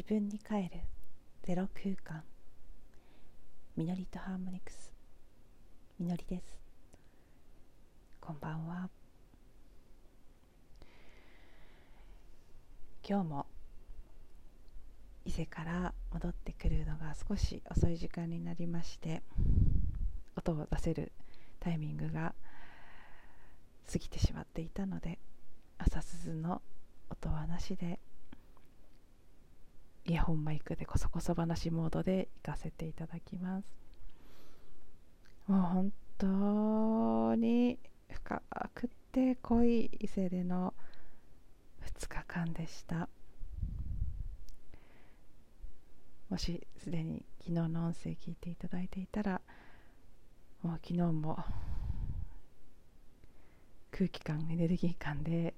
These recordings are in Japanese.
自分に帰るゼロ空間。みのりとハーモニクス。みのりです。こんばんは。今日も伊勢から戻ってくるのが少し遅い時間になりまして音を出せるタイミングが過ぎてしまっていたので朝鈴の音はなしでイヤホンマイクでこそこそ話モードで行かせていただきます。もう本当に深くて濃い伊勢での2日間でした。もしすでに昨日の音声聞いていただいていたらもう昨日も空気感エネルギー感で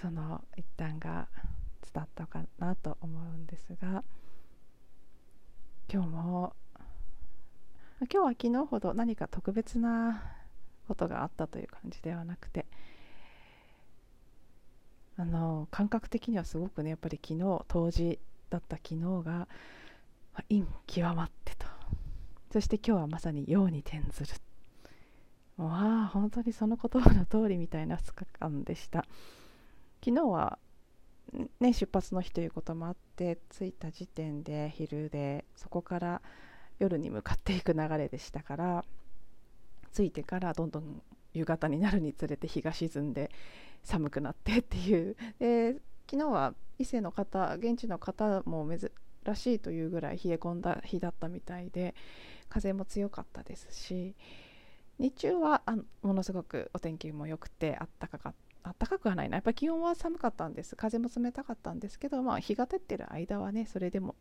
その一端が伝ったかなと思うんですが今日も。今日は昨日ほど何か特別なことがあったという感じではなくてあの感覚的にはすごくねやっぱり昨日冬至だった昨日が陰極まってと。そして今日はまさに陽に転ずる。わあ本当にその言葉の通りみたいな2日間でした。昨日はね、出発の日ということもあって着いた時点で昼でそこから夜に向かっていく流れでしたから着いてからどんどん夕方になるにつれて日が沈んで寒くなってっていう。で昨日は伊勢の方現地の方も珍しいというぐらい冷え込んだ日だったみたいで風も強かったですし日中はあものすごくお天気も良くてあったかかった暖かくはないな。やっぱり気温は寒かったんです。風も冷たかったんですけど、まあ、日が照ってる間はねそれでも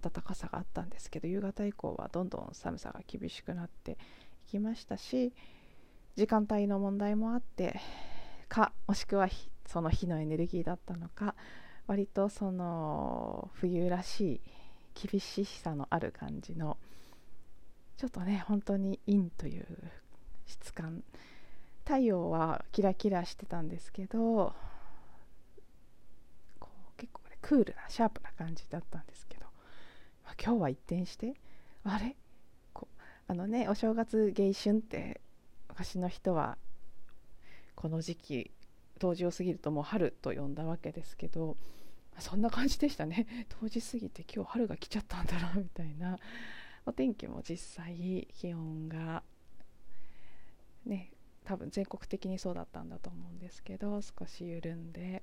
暖かさがあったんですけど夕方以降はどんどん寒さが厳しくなっていきましたし時間帯の問題もあってかもしくはその火のエネルギーだったのか割とその冬らしい厳しさのある感じのちょっとね本当に陰という質感太陽はキラキラしてたんですけどこう結構ねクールなシャープな感じだったんですけど、まあ、今日は一転してあれ？こあのねお正月迎春って昔の人はこの時期冬至を過ぎるともう春と呼んだわけですけどそんな感じでしたね。冬至過ぎて今日春が来ちゃったんだなみたいな。お天気も実際気温がね多分全国的にそうだったんだと思うんですけど少し緩んで。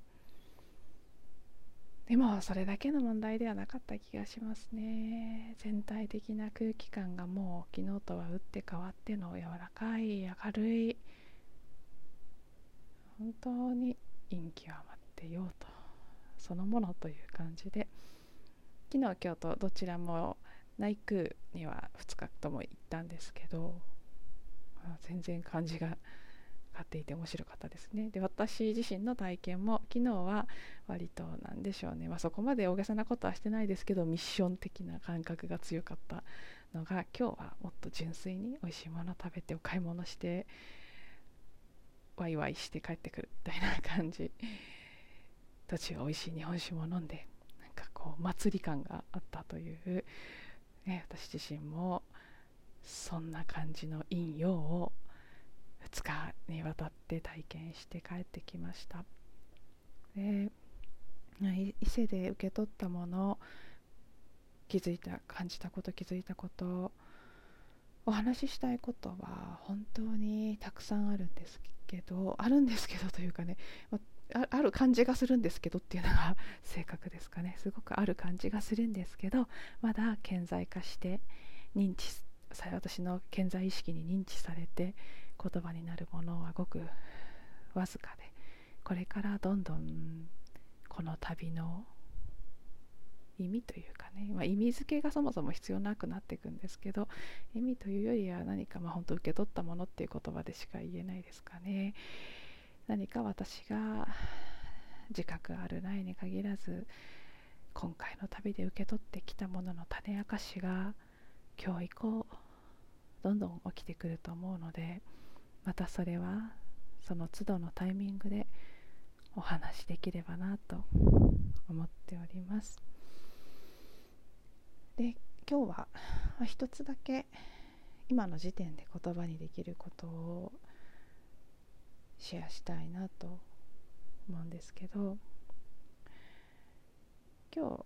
でもそれだけの問題ではなかった気がしますね。全体的な空気感がもう昨日とは打って変わっての柔らかい明るい。本当に陰極まってようとそのものという感じで。昨日今日とどちらも内空には2日とも行ったんですけど全然感じが変わっていて面白かったですね。で私自身の体験も昨日は割と何でしょうね、まあ、そこまで大げさなことはしてないですけどミッション的な感覚が強かったのが今日はもっと純粋に美味しいもの食べてお買い物してワイワイして帰ってくる。みたいな感じ。途中美味しい日本酒も飲んでなんかこう祭り感があったという、ね、私自身もそんな感じの陰陽を2日にわたって体験して帰ってきました。で伊勢で受け取ったもの気づいた感じたこと気づいたことお話ししたいことは本当にたくさんあるんですけどあるんですけどというかねあある感じがするんですけどっていうのが 正確ですかね。すごくある感じがするんですけどまだ顕在化して認知私の健在意識に認知されて言葉になるものはごくわずかでこれからどんどんこの旅の意味というかね、まあ、意味付けがそもそも必要なくなっていくんですけど意味というよりは何かまあ本当受け取ったものっていう言葉でしか言えないですかね。何か私が自覚あるないに限らず今回の旅で受け取ってきたものの種明かしが今日以降どんどん起きてくると思うのでまたそれはその都度のタイミングでお話しできればなと思っております。で今日は一つだけ今の時点で言葉にできることをシェアしたいなと思うんですけど今日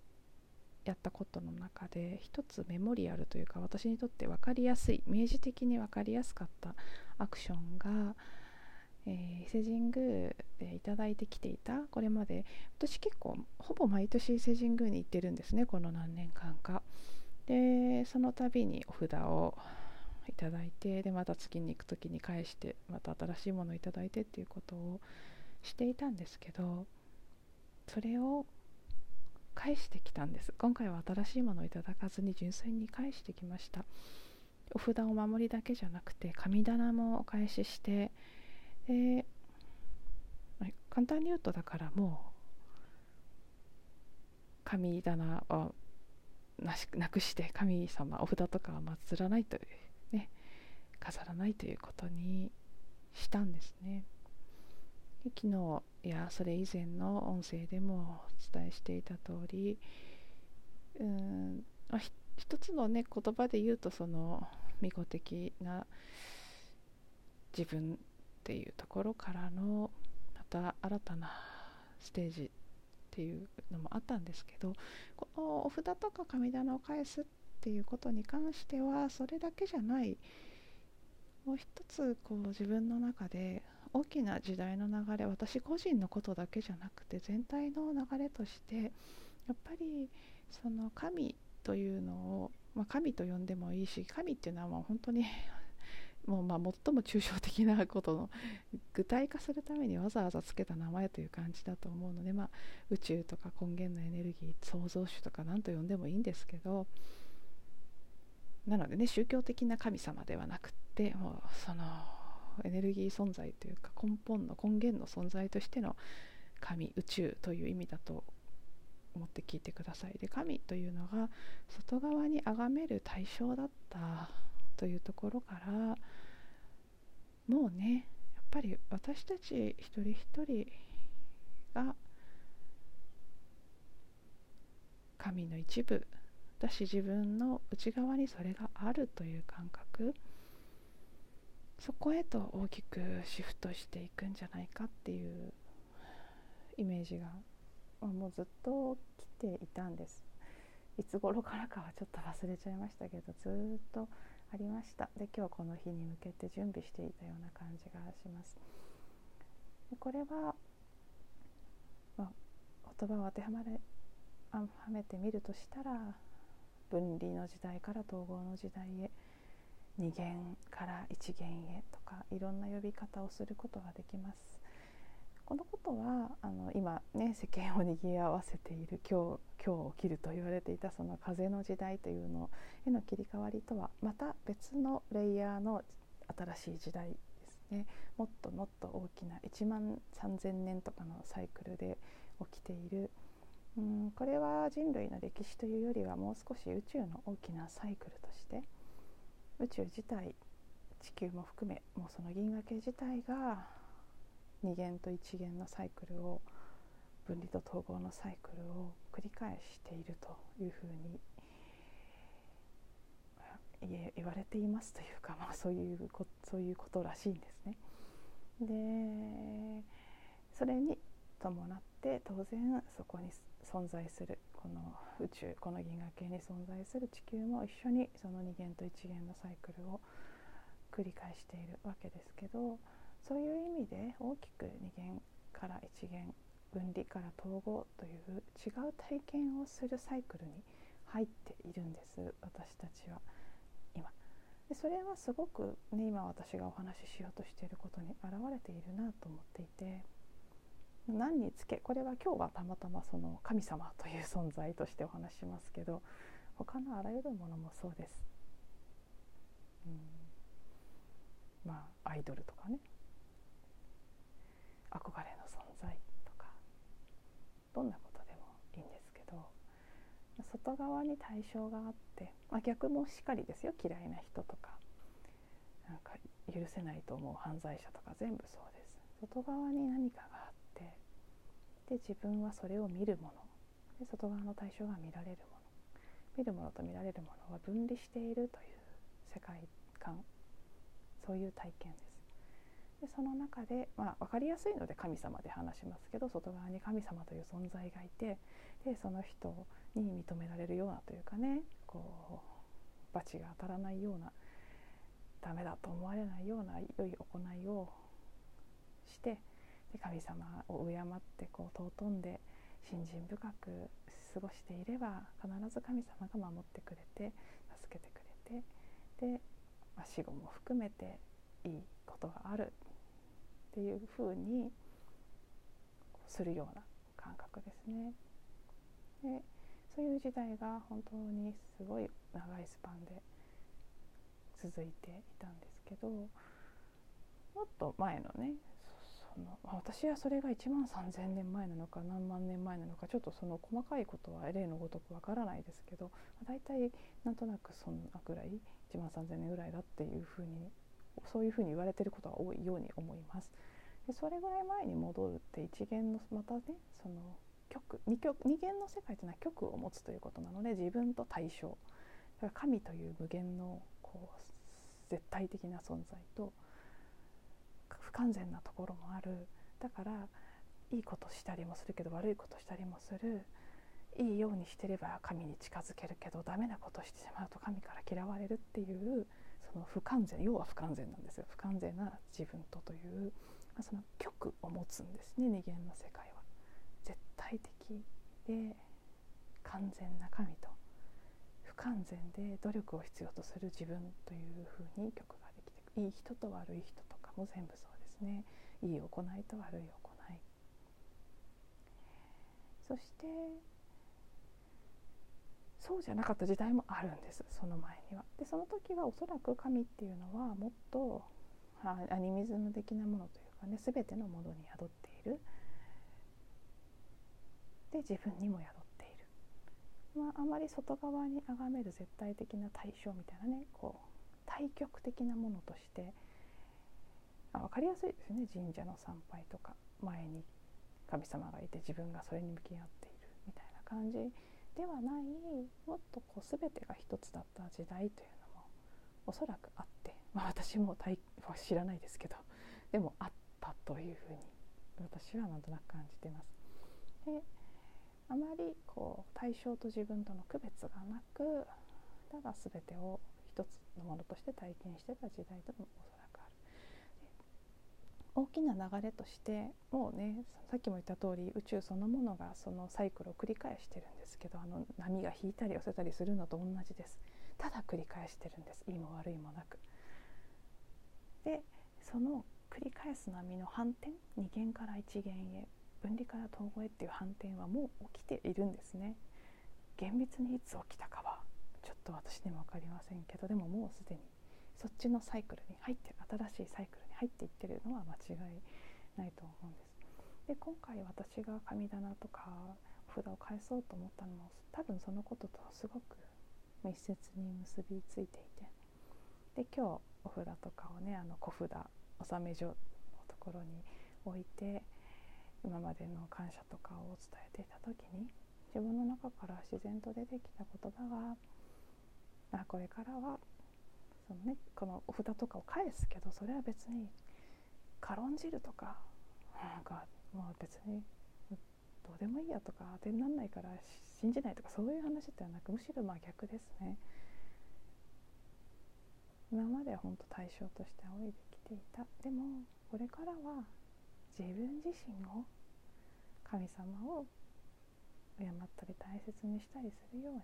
やったことの中で一つメモリアルというか私にとって分かりやすい明示的に分かりやすかったアクションが、えー、伊勢神宮でいただいてきていたこれまで私結構ほぼ毎年伊勢神宮に行ってるんですねこの何年間か。でその度にお札をいただいてでまた月に行く時に返してまた新しいものをいいてっていうことをしていたんですけどそれを返してきたんです今回は新しいものをいただかずに純粋に返してきましたお札お守りだけじゃなくて神棚もお返ししてで簡単に言うとだからもう神棚をなくして神様お札とかは祀らないというね飾らないということにしたんですね。昨日やそれ以前の音声でもお伝えしていた通りうん、まあ、一つのね言葉で言うとその巫女的な自分っていうところからのまた新たなステージっていうのもあったんですけどこのお札とか神棚を返すっていうことに関してはそれだけじゃない。もう一つこう自分の中で大きな時代の流れ私個人のことだけじゃなくて全体の流れとしてやっぱりその神というのを、まあ、神と呼んでもいいし神っていうのはもう本当に もうま最も抽象的なことの具体化するためにわざわざつけた名前という感じだと思うので、まあ、宇宙とか根源のエネルギー創造主とか何と呼んでもいいんですけどなのでね宗教的な神様ではなくってもうそのエネルギー存在というか根本の根源の存在としての神宇宙という意味だと思って聞いてください。で神というのが外側に崇める対象だったというところからもうねやっぱり私たち一人一人が神の一部だし自分の内側にそれがあるという感覚そこへと大きくシフトしていくんじゃないかっていうイメージがもうずっと来ていたんです。いつ頃からかはちょっと忘れちゃいましたけどずっとありました。で今日この日に向けて準備していたような感じがします。これは、まあ、言葉を当てはまれはめてみるとしたら分離の時代から統合の時代へ2元から1元へとかいろんな呼び方をすることができます。このことはあの今ね世間を賑わわせている今日今日起きると言われていたその風の時代というのへの切り替わりとはまた別のレイヤーの新しい時代ですねもっともっと大きな1万3,000年とかのサイクルで起きているうんこれは人類の歴史というよりはもう少し宇宙の大きなサイクルとして宇宙自体地球も含めもうその銀河系自体が二元と一元のサイクルを分離と統合のサイクルを繰り返しているというふうに言われていますというか、まあ、そういうこそういうことらしいんですね。でそれに伴って当然そこに存在するこの宇宙この銀河系に存在する地球も一緒にその二元と一元のサイクルを繰り返しているわけですけどそういう意味で大きく二元から一元分離から統合という違う体験をするサイクルに入っているんです私たちは今でそれはすごく、ね、今私がお話ししようとしていることに表れているなと思っていて何につけこれは今日はたまたまその神様という存在としてお話しますけど他のあらゆるものもそうです。うん。まあアイドルとかね。憧れの存在とか。どんなことでもいいんですけど外側に対象があって、まあ、逆もしっかりですよ。嫌いな人とか。なんか許せないと思う犯罪者とか全部そうです。外側に何かがで自分はそれを見るもの。で外側の対象が見られるもの。見るものと見られるものは分離しているという世界観。そういう体験です。でその中で、まあ、分かりやすいので神様で話しますけど外側に神様という存在がいてでその人に認められるようなというかねこう罰が当たらないようなダメだと思われないような良い行いをしてで神様を敬ってこう尊んで信心深く過ごしていれば必ず神様が守ってくれて助けてくれてで、まあ、死後も含めていいことがあるっていうふうにするような感覚ですね。でそういう時代が本当にすごい長いスパンで続いていたんですけどもっと前のねその私はそれが1万3,000年前なのか何万年前なのかちょっとその細かいことは例のごとくわからないですけど大体なんとなくそんなぐらい1万3,000年ぐらいだっていうふうにそういうふうに言われてることが多いように思います。でそれぐらい前に戻るって一元のまたねその極二極二元の世界というのは極を持つということなので自分と対象だから神という無限のこう絶対的な存在と不完全なところもある。だからいいことしたりもするけど悪いことしたりもする。いいようにしてれば神に近づけるけどダメなことしてしまうと神から嫌われるっていうその不完全要は不完全なんですよ。不完全な自分とという、まあ、その極を持つんですね二元の世界は。絶対的で完全な神と。不完全で努力を必要とする自分というふうに曲ができていい人と悪い人とかも全部そうです。ねいい行いと悪い行い。そしてそうじゃなかった時代もあるんですその前には。でその時はおそらく神っていうのはもっとアニミズム的なものというかね全てのものに宿っている。で自分にも宿っている、まあ、あまり外側に崇める絶対的な対象みたいなねこう対極的なものとして分かりやすいですね神社の参拝とか前に神様がいて自分がそれに向き合っているみたいな感じではないもっとこう全てが一つだった時代というのもおそらくあって、まあ、私もは知らないですけどでもあったというふうに私はなんとなく感じてます。であまりこう対象と自分との区別がなくただ全てを一つのものとして体験してた時代ともおそらく。大きな流れとしてもうねさっきも言った通り宇宙そのものがそのサイクルを繰り返してるんですけどあの波が引いたり寄せたりするのと同じです。ただ繰り返してるんです。いいも悪いもなく。でその繰り返す波の反転二元から一元へ分離から統合へっていう反転はもう起きているんですね。厳密にいつ起きたかはちょっと私にも分かりませんけどでももうすでにそっちのサイクルに入ってる新しいサイクルに入っていってるのは間違いないと思うんです。で今回私が神棚とかお札を返そうと思ったのも多分そのこととすごく密接に結びついていて。で今日お札とかをねあの小札納め所のところに置いて今までの感謝とかを伝えていた時に自分の中から自然と出てきた言葉があこれからはその、ね、このお札とかを返すけどそれは別に軽んじるとかなんかもう別にどうでもいいやとか当てにならないから信じないとかそういう話ではなくむしろ真逆ですね。今までは本当対象として仰いできていたでもこれからは自分自身を神様を敬ったり大切にしたりするように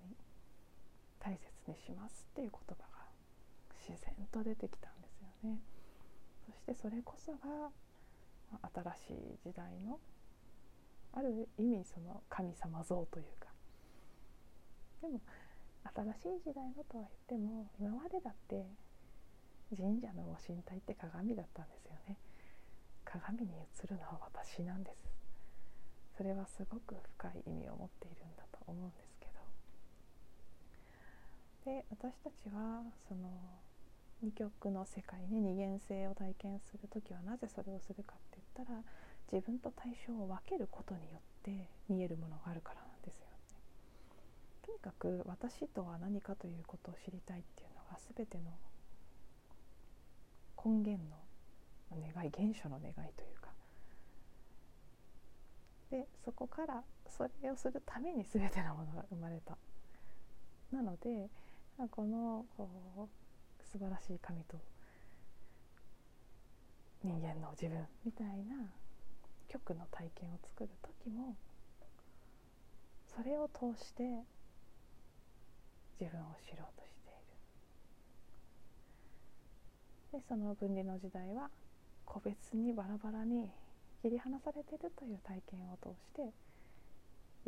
大切にしますっていう言葉が自然と出てきたんですよね。そしてそれこそが新しい時代のある意味その神様像というかでも新しい時代のとは言っても今までだって神社の神体って鏡だったんですよね。鏡に映るのは私なんですそれはすごく深い意味を持っているんだと思うんですけどで私たちはその二極の世界ね二元性を体験する時はなぜそれをするかって言ったら自分と対象を分けることによって見えるものがあるからなんですよね。とにかく私とは何かということを知りたいっていうのが全ての根源の願い原初の願いというかでそこからそれをするために全てのものが生まれたなのでこのこう素晴らしい神と人間の自分みたいな極の体験を作る時もそれを通して自分を知ろうとしている。でその分離の時代は個別にバラバラに切り離されているという体験を通して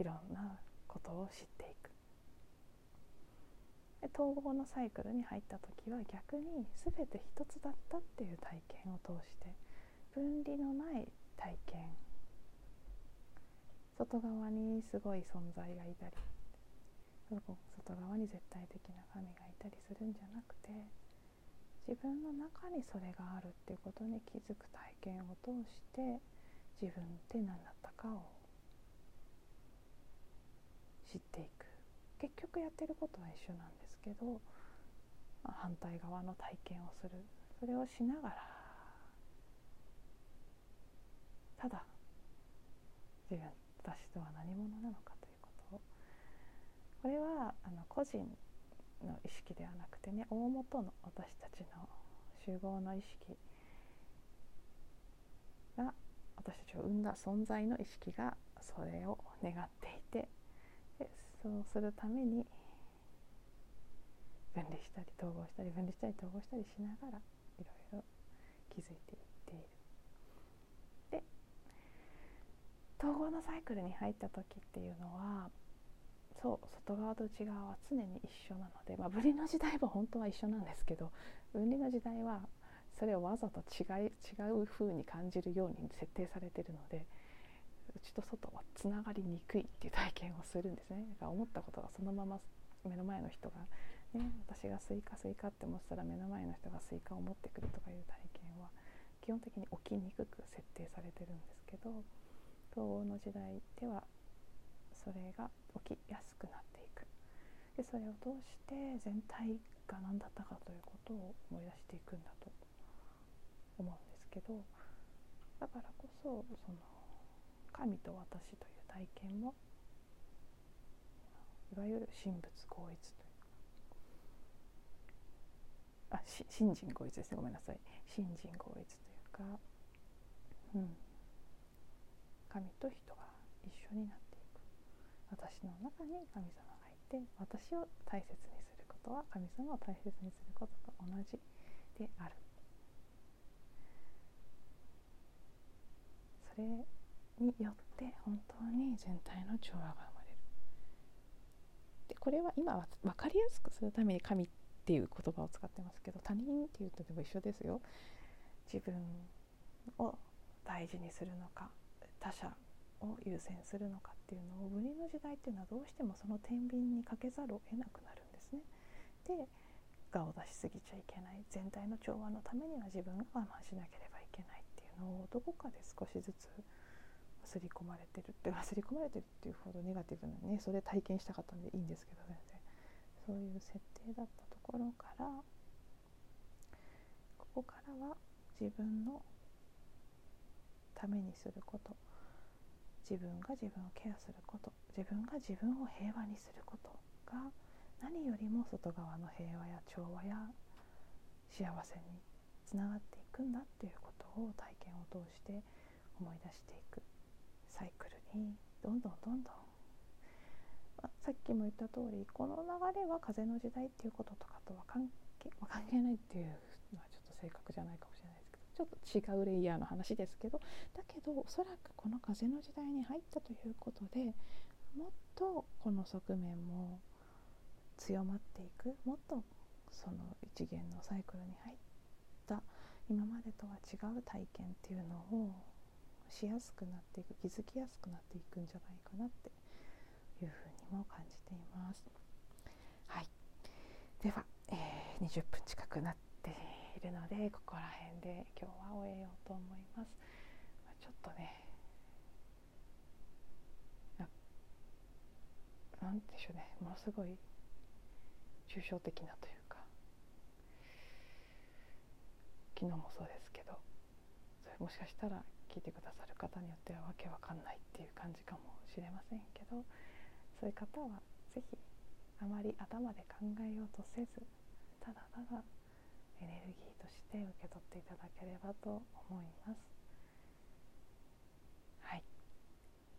いろんなことを知っていく。統合のサイクルに入った時は逆に全て一つだったっていう体験を通して分離のない体験。外側にすごい存在がいたり外側に絶対的な神がいたりするんじゃなくて自分の中にそれがあるっていうことに気づく体験を通して自分って何だったかを知っていく。結局やってることは一緒なんです。けど反対側の体験をする。それをしながらただ自分私とは何者なのかということをこれはあの個人の意識ではなくてね大元の私たちの集合の意識が私たちを生んだ存在の意識がそれを願っていてでそうするためにしたり統合したり分離したり統合したりしながらいろいろ気づいていっている。で統合のサイクルに入った時っていうのはそう外側と内側は常に一緒なので、まあ、分離の時代は本当は一緒なんですけど分離の時代はそれをわざと違い違う風に感じるように設定されてるので内と外はつながりにくいっていう体験をするんですねだから思ったことがそのまま目の前の人が、ね、私がスイカスイカって思ってたら目の前の人がスイカを持ってくるとかいう体験は基本的に起きにくく設定されてるんですけど統合の時代ではそれが起きやすくなっていく。でそれを通して全体が何だったかということを思い出していくんだと思うんですけどだからこそその神と私という体験もいわゆる神仏合一というあし神人合一ですね。ごめんなさい。神人合一というか、うん、神と人が一緒になっていく。私の中に神様がいて私を大切にすることは神様を大切にすることと同じである。それによって本当に全体の調和が生まれる。でこれは今は分かりやすくするために神ってていう言葉を使ってますけど他人っていうとでも一緒ですよ。自分を大事にするのか他者を優先するのかっていうのを分離の時代っていうのはどうしてもその天秤にかけざるを得なくなるんですね。で我を出しすぎちゃいけない全体の調和のためには自分が我慢しなければいけないっていうのをどこかで少しずつ刷り込まれてるって刷り込まれてるっていうほどネガティブなねそれ体験したかったんでいいんですけど全然。そういう設定だったころからここからは自分のためにすること自分が自分をケアすること自分が自分を平和にすることが何よりも外側の平和や調和や幸せにつながっていくんだっていうことを体験を通して思い出していくサイクルにどんどんどんどん、さっきも言った通りこの流れは風の時代っていうこととかとは関係,、まあ、関係ないっていうのはちょっと正確じゃないかもしれないですけどちょっと違うレイヤーの話ですけどだけどおそらくこの風の時代に入ったということでもっとこの側面も強まっていくもっとその一元のサイクルに入った今までとは違う体験っていうのをしやすくなっていく気づきやすくなっていくんじゃないかなっていうふうにも感じています。はい、では、えー、20分近くなっているのでここら辺で今日は終えようと思います。ちょっとねなんでしょうねものすごい抽象的なというか昨日もそうですけどそれもしかしたら聞いてくださる方によってはわけわかんないっていう感じかもしれませんけど。そういう方は是非あまり頭で考えようとせずただただエネルギーとして受け取っていただければと思います。はい、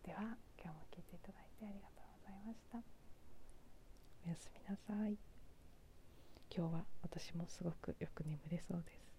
では今日も聞いていただいてありがとうございました。おやすみなさい。今日は私もすごくよく眠れそうです。